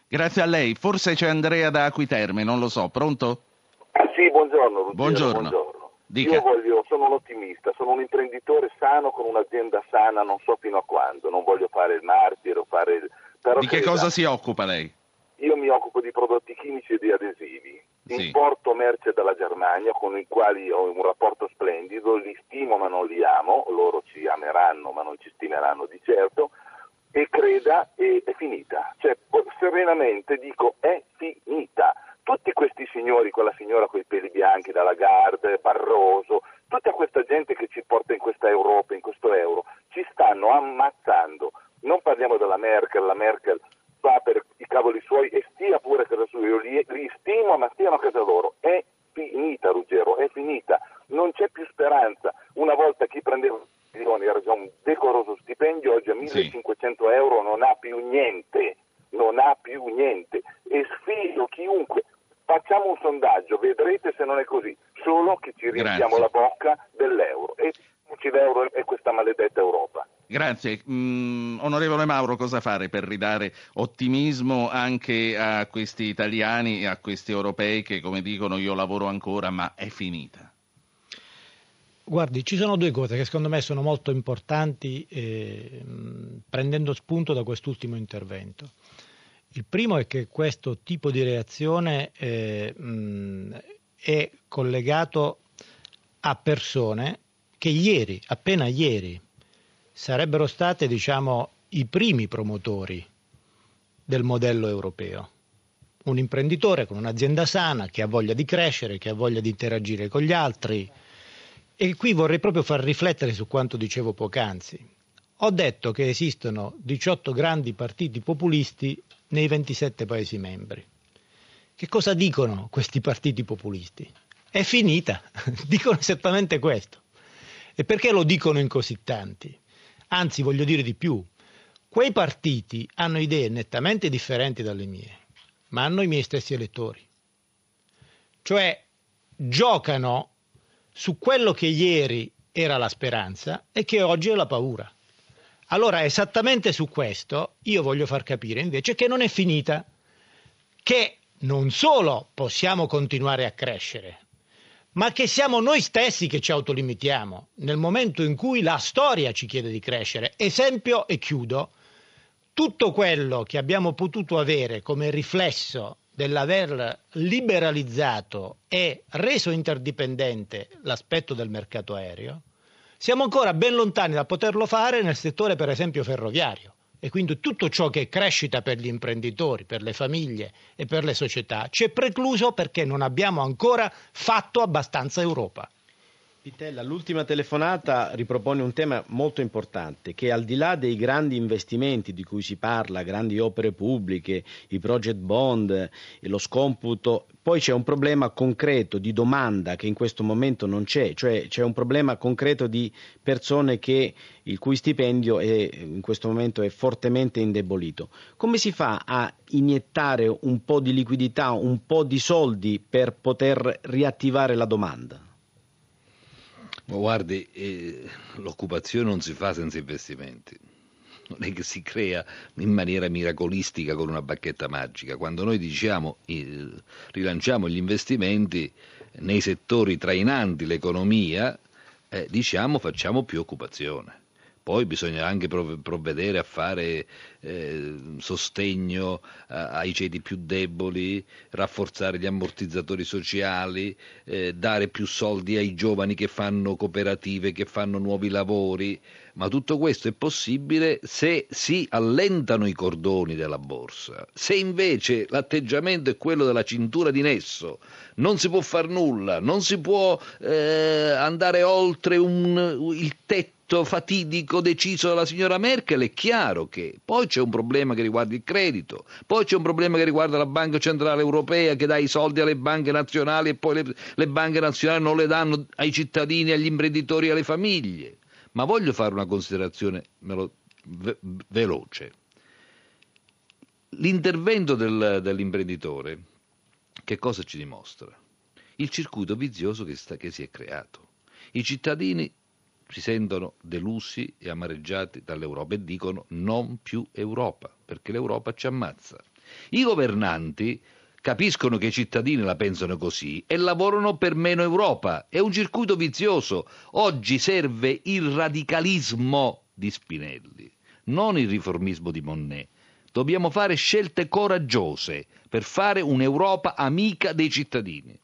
Grazie a lei. Forse c'è Andrea da Acquiterme, non lo so. Pronto? Ah, sì, buongiorno. Buongiorno. buongiorno. Dica. Io voglio, sono un ottimista, sono un imprenditore sano con un'azienda sana, non so fino a quando, non voglio fare il martire, fare il... Però Di che cosa si occupa lei? Io mi occupo di prodotti chimici e di adesivi. Sì. Importo merce dalla Germania con i quali ho un rapporto splendido, li stimo ma non li amo, loro ci ameranno ma non ci stimeranno di certo, e creda è, è finita. Cioè, serenamente dico è finita. Tutti questi signori, quella signora con i peli bianchi, da Lagarde, Barroso, tutta questa gente che ci porta in questa Europa, in questo euro, ci stanno ammazzando. Non parliamo della Merkel, la Merkel va per i cavoli suoi e stia pure casa sua, io li, li stimo ma stiano a casa loro. È finita Ruggero, è finita, non c'è più speranza. Una volta chi prendeva milioni era già un decoroso stipendio, oggi a 1500 euro non ha più niente, non ha più niente. E sfido chiunque, facciamo un sondaggio, vedrete se non è così, solo che ci riempiamo la bocca dell'euro. E l'euro e questa maledetta Europa. Grazie. Mm, onorevole Mauro, cosa fare per ridare ottimismo anche a questi italiani e a questi europei che, come dicono, io lavoro ancora, ma è finita? Guardi, ci sono due cose che secondo me sono molto importanti eh, mh, prendendo spunto da quest'ultimo intervento. Il primo è che questo tipo di reazione eh, mh, è collegato a persone che ieri, appena ieri, sarebbero state, diciamo, i primi promotori del modello europeo. Un imprenditore con un'azienda sana che ha voglia di crescere, che ha voglia di interagire con gli altri. E qui vorrei proprio far riflettere su quanto dicevo poc'anzi. Ho detto che esistono 18 grandi partiti populisti nei 27 Paesi membri. Che cosa dicono questi partiti populisti? È finita, <laughs> dicono esattamente questo. E perché lo dicono in così tanti? Anzi, voglio dire di più, quei partiti hanno idee nettamente differenti dalle mie, ma hanno i miei stessi elettori. Cioè, giocano su quello che ieri era la speranza e che oggi è la paura. Allora, esattamente su questo, io voglio far capire invece che non è finita, che non solo possiamo continuare a crescere, ma che siamo noi stessi che ci autolimitiamo nel momento in cui la storia ci chiede di crescere. Esempio e chiudo, tutto quello che abbiamo potuto avere come riflesso dell'aver liberalizzato e reso interdipendente l'aspetto del mercato aereo, siamo ancora ben lontani da poterlo fare nel settore per esempio ferroviario e quindi tutto ciò che è crescita per gli imprenditori, per le famiglie e per le società ci è precluso perché non abbiamo ancora fatto abbastanza Europa. Pitella, l'ultima telefonata ripropone un tema molto importante che al di là dei grandi investimenti di cui si parla, grandi opere pubbliche, i project bond lo scomputo, poi c'è un problema concreto di domanda che in questo momento non c'è, cioè c'è un problema concreto di persone che, il cui stipendio è, in questo momento è fortemente indebolito. Come si fa a iniettare un po' di liquidità, un po' di soldi per poter riattivare la domanda? Ma guardi, eh, l'occupazione non si fa senza investimenti. Non è che si crea in maniera miracolistica con una bacchetta magica. Quando noi diciamo eh, rilanciamo gli investimenti nei settori trainanti l'economia, eh, diciamo facciamo più occupazione. Poi bisogna anche provvedere a fare eh, sostegno a, ai ceti più deboli, rafforzare gli ammortizzatori sociali, eh, dare più soldi ai giovani che fanno cooperative, che fanno nuovi lavori, ma tutto questo è possibile se si allentano i cordoni della borsa. Se invece l'atteggiamento è quello della cintura di nesso, non si può far nulla, non si può eh, andare oltre un, il tetto fatidico deciso dalla signora Merkel, è chiaro che poi c'è un problema che riguarda il credito, poi c'è un problema che riguarda la Banca Centrale Europea che dà i soldi alle banche nazionali e poi le, le banche nazionali non le danno ai cittadini, agli imprenditori e alle famiglie. Ma voglio fare una considerazione ve- veloce. L'intervento del, dell'imprenditore che cosa ci dimostra? Il circuito vizioso che, sta, che si è creato. I cittadini si sentono delusi e amareggiati dall'Europa e dicono non più Europa, perché l'Europa ci ammazza. I governanti capiscono che i cittadini la pensano così e lavorano per meno Europa. È un circuito vizioso. Oggi serve il radicalismo di Spinelli, non il riformismo di Monnet. Dobbiamo fare scelte coraggiose per fare un'Europa amica dei cittadini.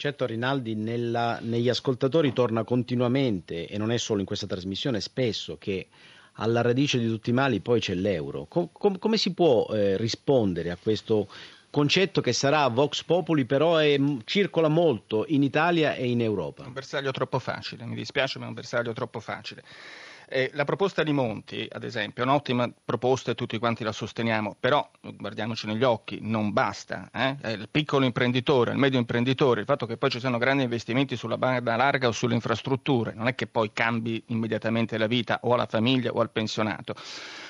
Certo Rinaldi, nella, negli ascoltatori torna continuamente, e non è solo in questa trasmissione, spesso che alla radice di tutti i mali poi c'è l'euro. Com- com- come si può eh, rispondere a questo concetto che sarà Vox Populi, però è, circola molto in Italia e in Europa? Un bersaglio troppo facile, mi dispiace, ma è un bersaglio troppo facile. Eh, la proposta di Monti, ad esempio, è un'ottima proposta e tutti quanti la sosteniamo, però guardiamoci negli occhi, non basta. Eh? Il piccolo imprenditore, il medio imprenditore, il fatto che poi ci siano grandi investimenti sulla banda larga o sulle infrastrutture, non è che poi cambi immediatamente la vita o alla famiglia o al pensionato,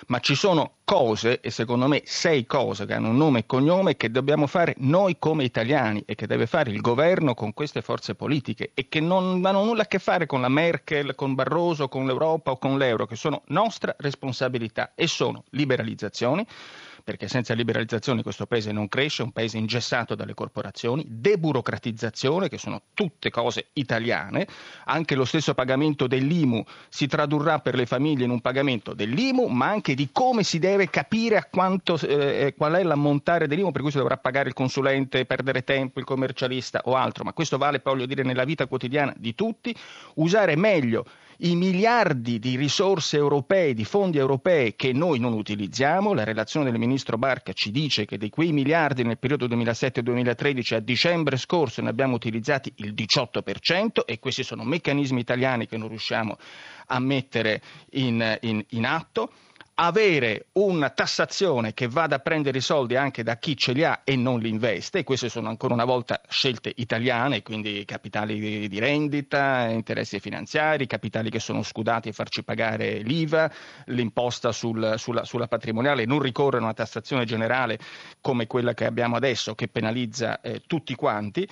ma ci sono cose, e secondo me sei cose che hanno un nome e cognome, che dobbiamo fare noi come italiani e che deve fare il governo con queste forze politiche e che non hanno nulla a che fare con la Merkel, con Barroso, con l'Europa o con con l'euro, che sono nostra responsabilità e sono liberalizzazioni, perché senza liberalizzazione questo paese non cresce, è un paese ingessato dalle corporazioni, deburocratizzazione, che sono tutte cose italiane, anche lo stesso pagamento dell'IMU si tradurrà per le famiglie in un pagamento dell'IMU, ma anche di come si deve capire a quanto, eh, qual è l'ammontare dell'IMU, per cui si dovrà pagare il consulente, perdere tempo, il commercialista o altro, ma questo vale, voglio dire, nella vita quotidiana di tutti, usare meglio i miliardi di risorse europee, di fondi europei che noi non utilizziamo, la relazione del ministro Barca ci dice che di quei miliardi nel periodo 2007-2013 a dicembre scorso ne abbiamo utilizzati il 18% e questi sono meccanismi italiani che non riusciamo a mettere in, in, in atto avere una tassazione che vada a prendere i soldi anche da chi ce li ha e non li investe, e queste sono ancora una volta scelte italiane, quindi capitali di rendita, interessi finanziari, capitali che sono scudati a farci pagare l'IVA, l'imposta sul, sulla, sulla, patrimoniale, non ricorre a una tassazione generale come quella che abbiamo adesso che penalizza eh, tutti quanti,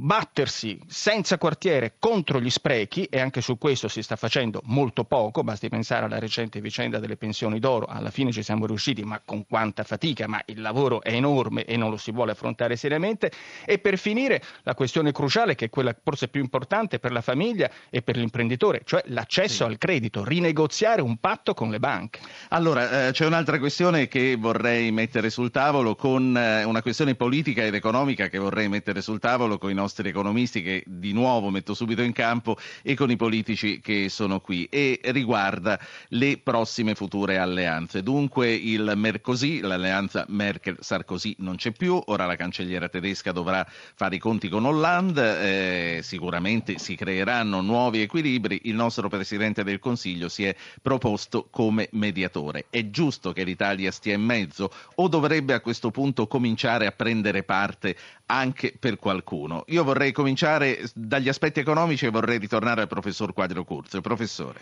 battersi senza quartiere contro gli sprechi e anche su questo si sta facendo molto poco, basti pensare alla recente vicenda delle pensioni d'oro, alla fine ci siamo riusciti ma con quanta fatica, ma il lavoro è enorme e non lo si vuole affrontare seriamente e per finire la questione cruciale che è quella forse più importante per la famiglia e per l'imprenditore, cioè l'accesso sì. al credito, rinegoziare un patto con le banche. Allora, eh, c'è un'altra questione che vorrei mettere sul tavolo con eh, una questione politica ed economica che vorrei mettere sul tavolo con i nostri nostri economisti che di nuovo metto subito in campo e con i politici che sono qui e riguarda le prossime future alleanze. Dunque il Mercosì, l'alleanza Merkel-Sarkozy non c'è più, ora la cancelliera tedesca dovrà fare i conti con Hollande, eh, sicuramente si creeranno nuovi equilibri, il nostro Presidente del Consiglio si è proposto come mediatore. È giusto che l'Italia stia in mezzo o dovrebbe a questo punto cominciare a prendere parte anche per qualcuno? Io vorrei cominciare dagli aspetti economici e vorrei ritornare al professor Quadro Curzio. Professore.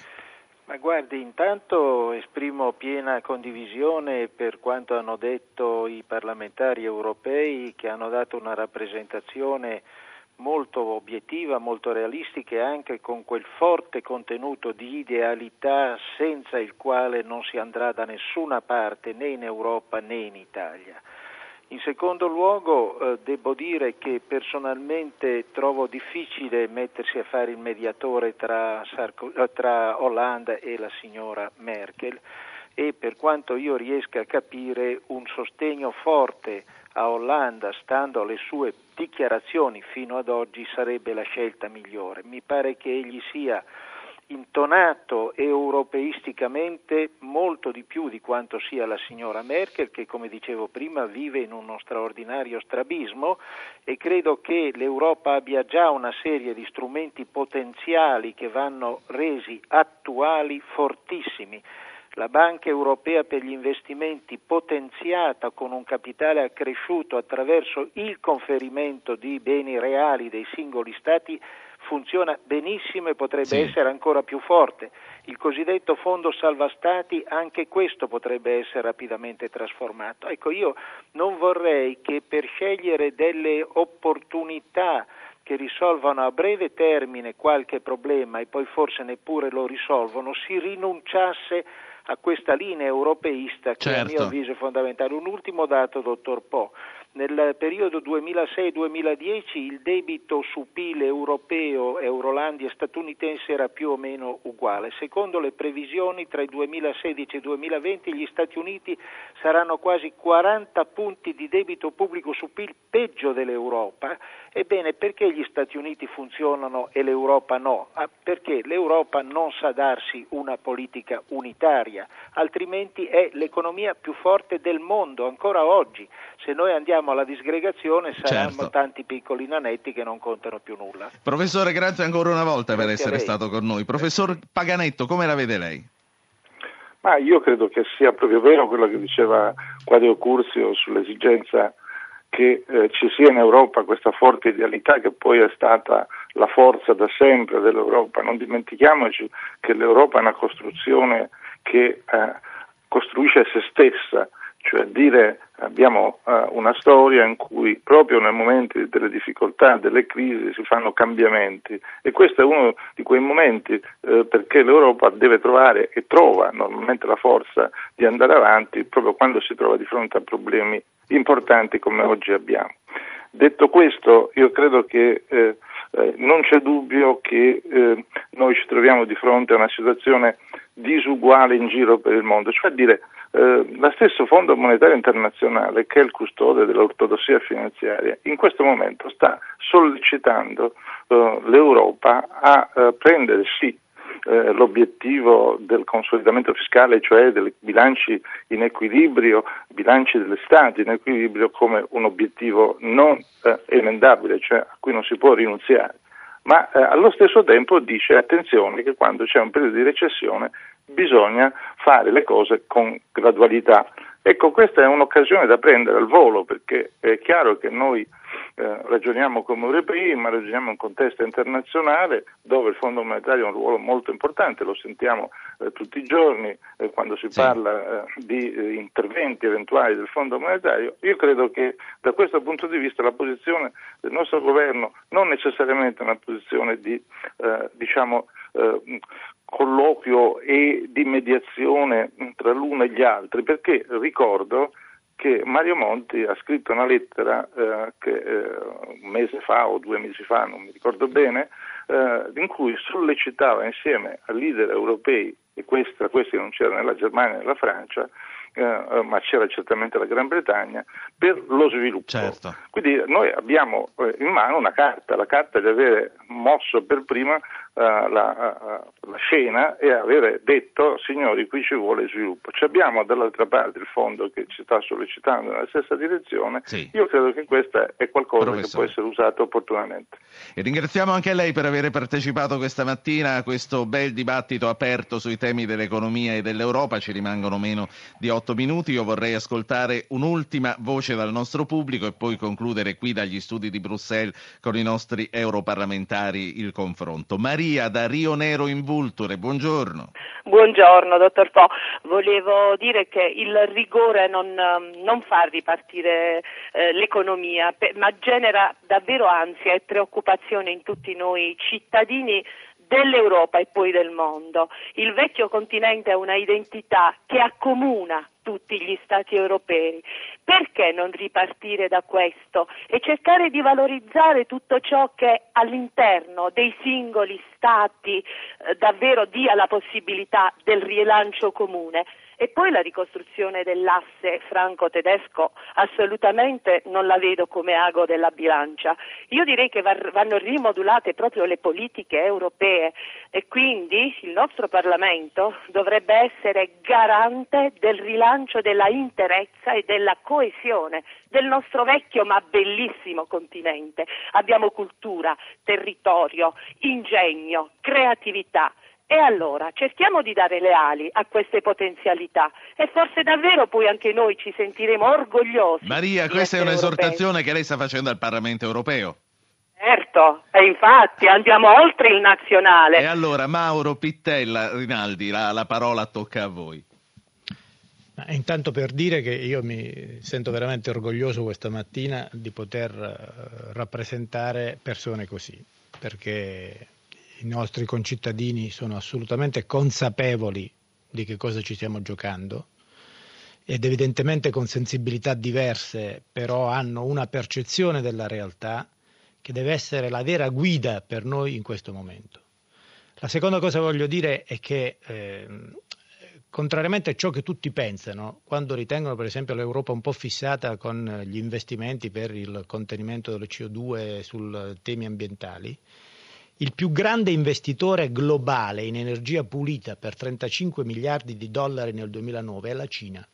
Ma guardi, intanto esprimo piena condivisione per quanto hanno detto i parlamentari europei che hanno dato una rappresentazione molto obiettiva, molto realistica e anche con quel forte contenuto di idealità senza il quale non si andrà da nessuna parte né in Europa né in Italia. In secondo luogo eh, devo dire che personalmente trovo difficile mettersi a fare il mediatore tra, Sarko, eh, tra Hollande e la signora Merkel e per quanto io riesca a capire un sostegno forte a Hollande stando alle sue dichiarazioni fino ad oggi sarebbe la scelta migliore. Mi pare che egli sia intonato europeisticamente molto di più di quanto sia la signora Merkel che come dicevo prima vive in uno straordinario strabismo e credo che l'Europa abbia già una serie di strumenti potenziali che vanno resi attuali fortissimi. La Banca Europea per gli investimenti potenziata con un capitale accresciuto attraverso il conferimento di beni reali dei singoli Stati funziona benissimo e potrebbe sì. essere ancora più forte. Il cosiddetto fondo salva stati, anche questo potrebbe essere rapidamente trasformato. Ecco, io non vorrei che per scegliere delle opportunità che risolvano a breve termine qualche problema e poi forse neppure lo risolvono, si rinunciasse a questa linea europeista che certo. a mio avviso è fondamentale. Un ultimo dato, dottor Po. Nel periodo 2006-2010 il debito su PIL europeo, Eurolandia statunitense era più o meno uguale. Secondo le previsioni tra il 2016 e il 2020 gli Stati Uniti saranno quasi 40 punti di debito pubblico su PIL peggio dell'Europa. Ebbene, perché gli Stati Uniti funzionano e l'Europa no? Ah, perché l'Europa non sa darsi una politica unitaria, altrimenti è l'economia più forte del mondo ancora oggi. Se noi andiamo alla disgregazione saranno certo. tanti piccoli nanetti che non contano più nulla. Professore, grazie ancora una volta grazie per essere stato con noi. Professor Paganetto, come la vede lei? Ma io credo che sia proprio vero quello che diceva Quadio Curzio sull'esigenza che eh, ci sia in Europa questa forte idealità che poi è stata la forza da sempre dell'Europa. Non dimentichiamoci che l'Europa è una costruzione che eh, costruisce se stessa, cioè dire abbiamo uh, una storia in cui proprio nei momenti delle difficoltà, delle crisi si fanno cambiamenti e questo è uno di quei momenti uh, perché l'Europa deve trovare e trova normalmente la forza di andare avanti proprio quando si trova di fronte a problemi importanti come oggi abbiamo. Detto questo, io credo che eh, eh, non c'è dubbio che eh, noi ci troviamo di fronte a una situazione disuguale in giro per il mondo, cioè dire eh, lo stesso Fondo Monetario Internazionale, che è il custode dell'ortodossia finanziaria, in questo momento sta sollecitando eh, l'Europa a eh, prendere sì eh, l'obiettivo del consolidamento fiscale, cioè dei bilanci in equilibrio, bilanci delle Stati in equilibrio come un obiettivo non eh, emendabile, cioè a cui non si può rinunziare ma eh, allo stesso tempo dice attenzione che quando c'è un periodo di recessione bisogna fare le cose con gradualità. Ecco, questa è un'occasione da prendere al volo perché è chiaro che noi eh, ragioniamo come europei, ma ragioniamo in un contesto internazionale dove il Fondo monetario ha un ruolo molto importante, lo sentiamo eh, tutti i giorni eh, quando si sì. parla eh, di eh, interventi eventuali del Fondo monetario. Io credo che da questo punto di vista la posizione del nostro governo non necessariamente è una posizione di eh, diciamo, colloquio e di mediazione tra l'uno e gli altri, perché ricordo che Mario Monti ha scritto una lettera eh, che, eh, un mese fa o due mesi fa, non mi ricordo bene, eh, in cui sollecitava insieme a leader europei, e questa, questi non c'era nella Germania e nella Francia, eh, ma c'era certamente la Gran Bretagna, per lo sviluppo. Certo. Quindi noi abbiamo eh, in mano una carta, la carta di avere mosso per prima uh, la, uh, la, scena e avere detto signori qui ci vuole sviluppo. Ci abbiamo dall'altra parte il fondo che ci sta sollecitando nella stessa direzione, sì. io credo che questo è qualcosa Professore. che può essere usato opportunamente. E ringraziamo anche lei per aver partecipato questa mattina a questo bel dibattito aperto sui temi dell'economia e dell'Europa, ci rimangono meno di otto minuti, io vorrei ascoltare un'ultima voce dal nostro pubblico e poi concludere qui dagli studi di Bruxelles con i nostri europarlamentari il confronto. Maria Maria da Rio Nero in Vulture, buongiorno. Buongiorno dottor Po, volevo dire che il rigore non, non fa ripartire eh, l'economia, ma genera davvero ansia e preoccupazione in tutti noi cittadini dell'Europa e poi del mondo. Il vecchio continente ha una identità che accomuna tutti gli Stati europei. Perché non ripartire da questo e cercare di valorizzare tutto ciò che all'interno dei singoli Stati eh, davvero dia la possibilità del rilancio comune? E poi la ricostruzione dell'asse franco-tedesco assolutamente non la vedo come ago della bilancia. Io direi che vanno rimodulate proprio le politiche europee e quindi il nostro Parlamento dovrebbe essere garante del rilancio della interezza e della coesione del nostro vecchio ma bellissimo continente. Abbiamo cultura, territorio, ingegno, creatività. E allora cerchiamo di dare le ali a queste potenzialità e forse davvero poi anche noi ci sentiremo orgogliosi. Maria, questa è un'esortazione europei. che lei sta facendo al Parlamento europeo. Certo, e infatti andiamo oltre il nazionale. E allora Mauro Pittella, Rinaldi, la, la parola tocca a voi. Intanto per dire che io mi sento veramente orgoglioso questa mattina di poter eh, rappresentare persone così, perché i nostri concittadini sono assolutamente consapevoli di che cosa ci stiamo giocando ed evidentemente con sensibilità diverse, però hanno una percezione della realtà che deve essere la vera guida per noi in questo momento. La seconda cosa che voglio dire è che, eh, contrariamente a ciò che tutti pensano, quando ritengono per esempio l'Europa un po' fissata con gli investimenti per il contenimento dello CO2 sui temi ambientali, il più grande investitore globale in energia pulita per 35 miliardi di dollari nel 2009 è la Cina.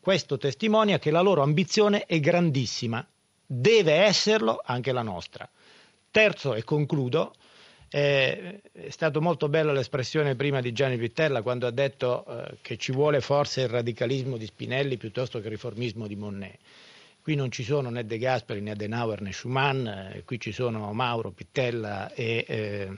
Questo testimonia che la loro ambizione è grandissima, deve esserlo anche la nostra. Terzo e concludo, eh, è stata molto bella l'espressione prima di Gianni Pittella quando ha detto eh, che ci vuole forse il radicalismo di Spinelli piuttosto che il riformismo di Monnet. Qui non ci sono né De Gasperi né Adenauer né Schumann, eh, qui ci sono Mauro, Pittella e eh,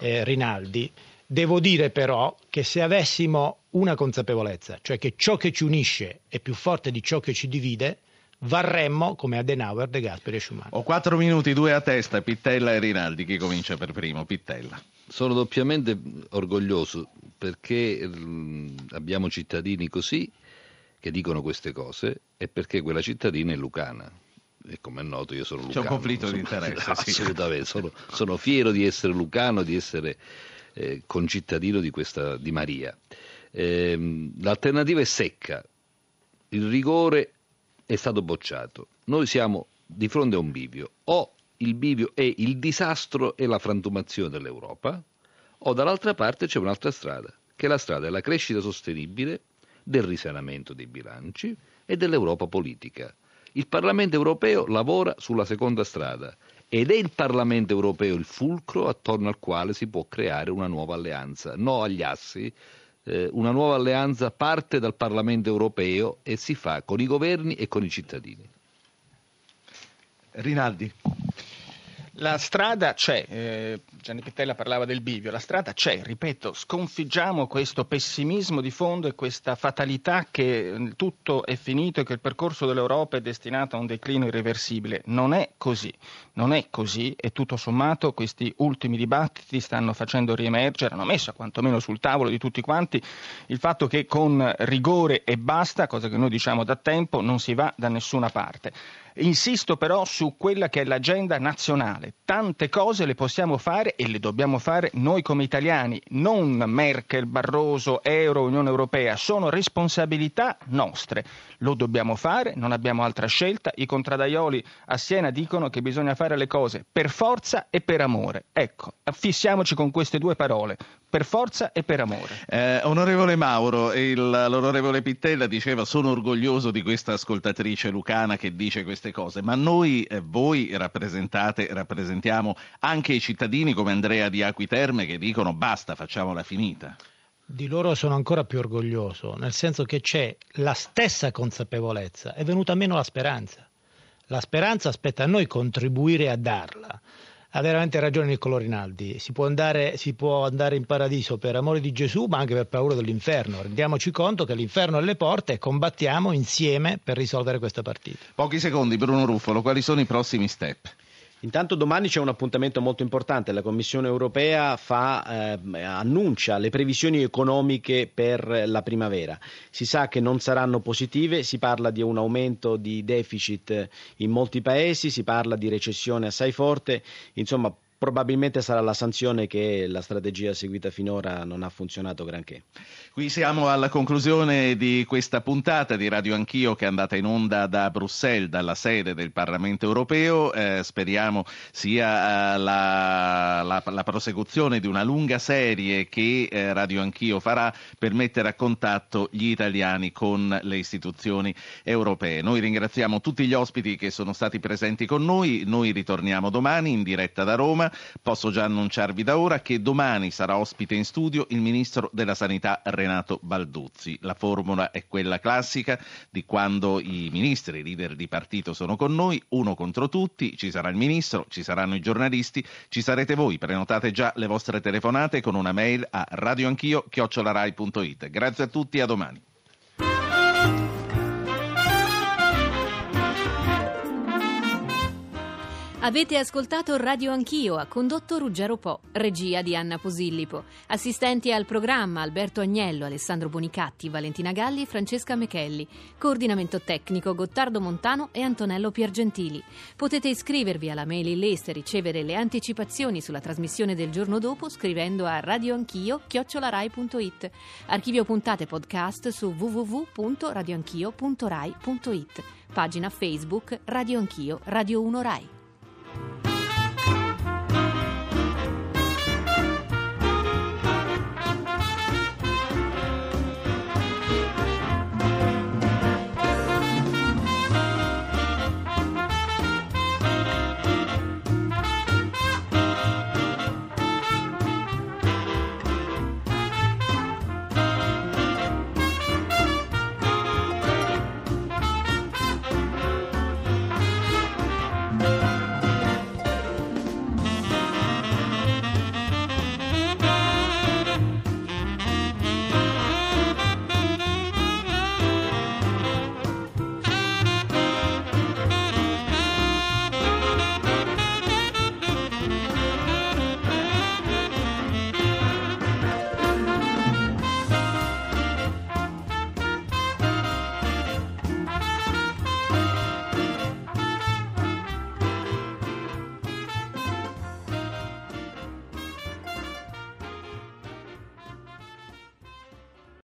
eh, Rinaldi. Devo dire però che se avessimo una consapevolezza, cioè che ciò che ci unisce è più forte di ciò che ci divide, varremmo come Adenauer, De Gasperi e Schumann. Ho quattro minuti, due a testa, Pittella e Rinaldi. Chi comincia per primo? Pittella. Sono doppiamente orgoglioso perché mh, abbiamo cittadini così che dicono queste cose è perché quella cittadina è lucana. E come è noto io sono lucano. C'è un conflitto sono, di interesse. <laughs> Assolutamente, sono, sono, fiero di essere lucano, di essere eh, concittadino di, questa, di Maria. Eh, l'alternativa è secca, il rigore è stato bocciato. Noi siamo di fronte a un bivio, o il bivio è il disastro e la frantumazione dell'Europa, o dall'altra parte c'è un'altra strada, che è la strada della crescita sostenibile, del risanamento dei bilanci e dell'Europa politica. Il Parlamento europeo lavora sulla seconda strada ed è il Parlamento europeo il fulcro attorno al quale si può creare una nuova alleanza, no agli assi. Eh, una nuova alleanza parte dal Parlamento europeo e si fa con i governi e con i cittadini. Rinaldi. La strada c'è, eh, Gianni Pittella parlava del bivio, la strada c'è, ripeto, sconfiggiamo questo pessimismo di fondo e questa fatalità che mm, tutto è finito e che il percorso dell'Europa è destinato a un declino irreversibile. Non è così, non è così e tutto sommato questi ultimi dibattiti stanno facendo riemergere, hanno messo quantomeno sul tavolo di tutti quanti il fatto che con rigore e basta, cosa che noi diciamo da tempo, non si va da nessuna parte. Insisto però su quella che è l'agenda nazionale. Tante cose le possiamo fare e le dobbiamo fare noi come italiani, non Merkel, Barroso, Euro, Unione Europea, sono responsabilità nostre. Lo dobbiamo fare, non abbiamo altra scelta. I contradaioli a Siena dicono che bisogna fare le cose per forza e per amore. Ecco, affissiamoci con queste due parole, per forza e per amore. Eh, onorevole Mauro, il, l'onorevole Pittella diceva sono orgoglioso di questa ascoltatrice lucana che dice queste cose, ma noi, eh, voi rappresentate, rappresentiamo anche i cittadini come Andrea di Acquiterme che dicono basta, facciamola finita. Di loro sono ancora più orgoglioso, nel senso che c'è la stessa consapevolezza, è venuta meno la speranza. La speranza aspetta a noi contribuire a darla ha veramente ragione Niccolò Rinaldi, si può, andare, si può, andare, in paradiso per amore di Gesù ma anche per paura dell'inferno, rendiamoci conto che l'inferno è alle porte e combattiamo insieme per risolvere questa partita. Pochi secondi Bruno Ruffolo, quali sono i prossimi step? Intanto domani c'è un appuntamento molto importante, la Commissione europea fa, eh, annuncia le previsioni economiche per la primavera. Si sa che non saranno positive, si parla di un aumento di deficit in molti paesi, si parla di recessione assai forte, insomma probabilmente sarà la sanzione che la strategia seguita finora non ha funzionato granché. Qui siamo alla conclusione di questa puntata di Radio Anch'io che è andata in onda da Bruxelles, dalla sede del Parlamento europeo. Eh, speriamo sia eh, la, la, la, prosecuzione di una lunga serie che eh, Radio Anch'io farà per mettere a contatto gli italiani con le istituzioni europee. Noi ringraziamo tutti gli ospiti che sono stati presenti con noi. Noi ritorniamo domani in diretta da Roma posso già annunciarvi da ora che domani sarà ospite in studio il ministro della Sanità Renato Balduzzi. La formula è quella classica di quando i ministri, i leader di partito sono con noi, uno contro tutti, ci sarà il ministro, ci saranno i giornalisti, ci sarete voi. Prenotate già le vostre telefonate con una mail a radioanchio@rai.it. Grazie a tutti a domani. Avete ascoltato Radio Anch'io, ha condotto Ruggero Po, regia di Anna Posillipo. Assistenti al programma Alberto Agnello, Alessandro Bonicatti, Valentina Galli e Francesca Mechelli. Coordinamento tecnico Gottardo Montano e Antonello Piergentili. Potete iscrivervi alla mailing list e ricevere le anticipazioni sulla trasmissione del giorno dopo scrivendo a radioanchio.it. Archivio puntate podcast su www.radioanchio.rai.it. Pagina Facebook Radio Anch'io, Radio 1 Rai.